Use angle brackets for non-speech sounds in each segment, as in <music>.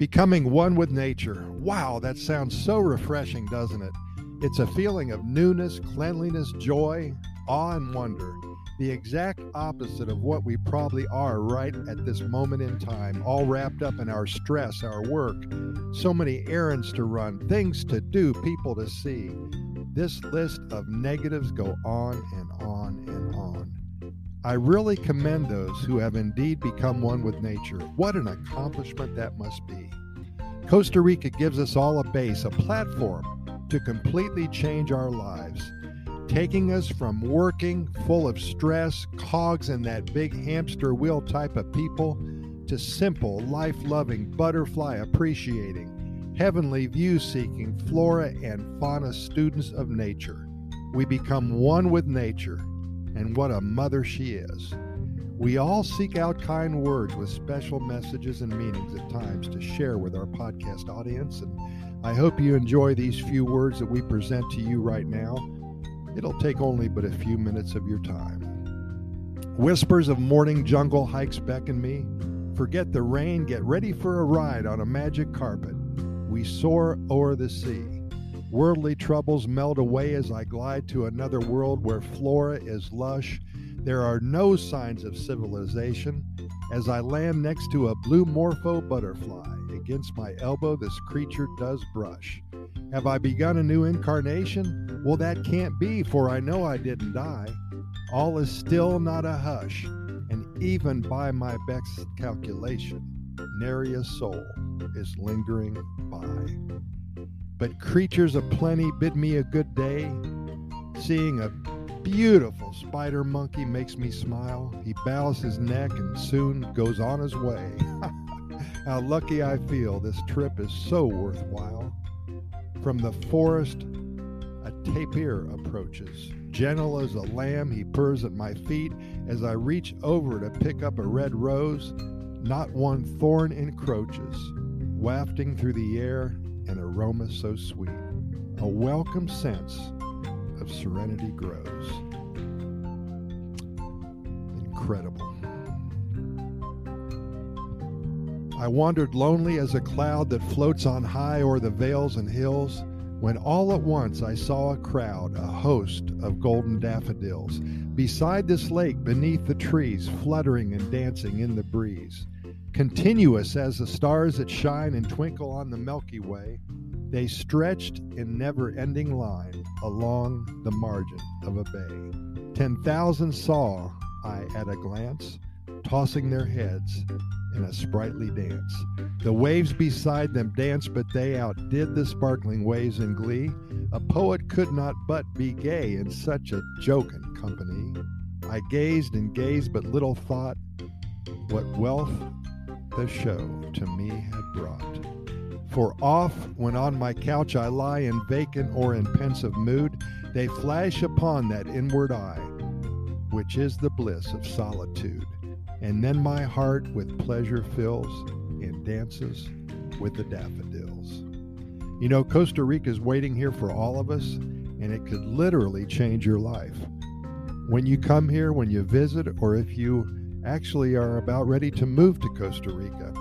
Becoming one with nature. Wow, that sounds so refreshing, doesn't it? It's a feeling of newness, cleanliness, joy, awe, and wonder. The exact opposite of what we probably are right at this moment in time, all wrapped up in our stress, our work, so many errands to run, things to do, people to see. This list of negatives go on and on. I really commend those who have indeed become one with nature. What an accomplishment that must be. Costa Rica gives us all a base, a platform to completely change our lives, taking us from working full of stress, cogs in that big hamster wheel type of people, to simple, life loving, butterfly appreciating, heavenly view seeking, flora and fauna students of nature. We become one with nature and what a mother she is. We all seek out kind words with special messages and meanings at times to share with our podcast audience, and I hope you enjoy these few words that we present to you right now. It'll take only but a few minutes of your time. Whispers of morning jungle hikes beckon me. Forget the rain, get ready for a ride on a magic carpet. We soar o'er the sea. Worldly troubles melt away as I glide to another world where flora is lush. There are no signs of civilization. As I land next to a blue morpho butterfly, against my elbow this creature does brush. Have I begun a new incarnation? Well, that can't be, for I know I didn't die. All is still not a hush, and even by my best calculation, nary a soul is lingering by. But creatures of plenty bid me a good day. Seeing a beautiful spider monkey makes me smile. He bows his neck and soon goes on his way. <laughs> How lucky I feel this trip is so worthwhile. From the forest, a tapir approaches. Gentle as a lamb, he purrs at my feet as I reach over to pick up a red rose. Not one thorn encroaches. Wafting through the air, an aroma so sweet, a welcome sense of serenity grows. Incredible. I wandered lonely as a cloud that floats on high o'er the vales and hills, when all at once I saw a crowd, a host of golden daffodils, beside this lake beneath the trees, fluttering and dancing in the breeze. Continuous as the stars that shine and twinkle on the Milky Way, they stretched in never ending line along the margin of a bay. Ten thousand saw I at a glance, tossing their heads in a sprightly dance. The waves beside them danced, but they outdid the sparkling waves in glee. A poet could not but be gay in such a jocund company. I gazed and gazed, but little thought what wealth the show to me had brought. For oft, when on my couch I lie in vacant or in pensive mood, they flash upon that inward eye, which is the bliss of solitude. And then my heart with pleasure fills and dances with the daffodils. You know, Costa Rica is waiting here for all of us, and it could literally change your life. When you come here, when you visit, or if you actually are about ready to move to Costa Rica,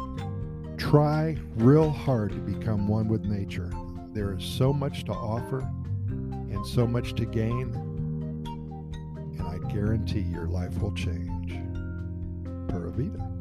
try real hard to become one with nature. There is so much to offer and so much to gain, and I guarantee your life will change. Pura Vida.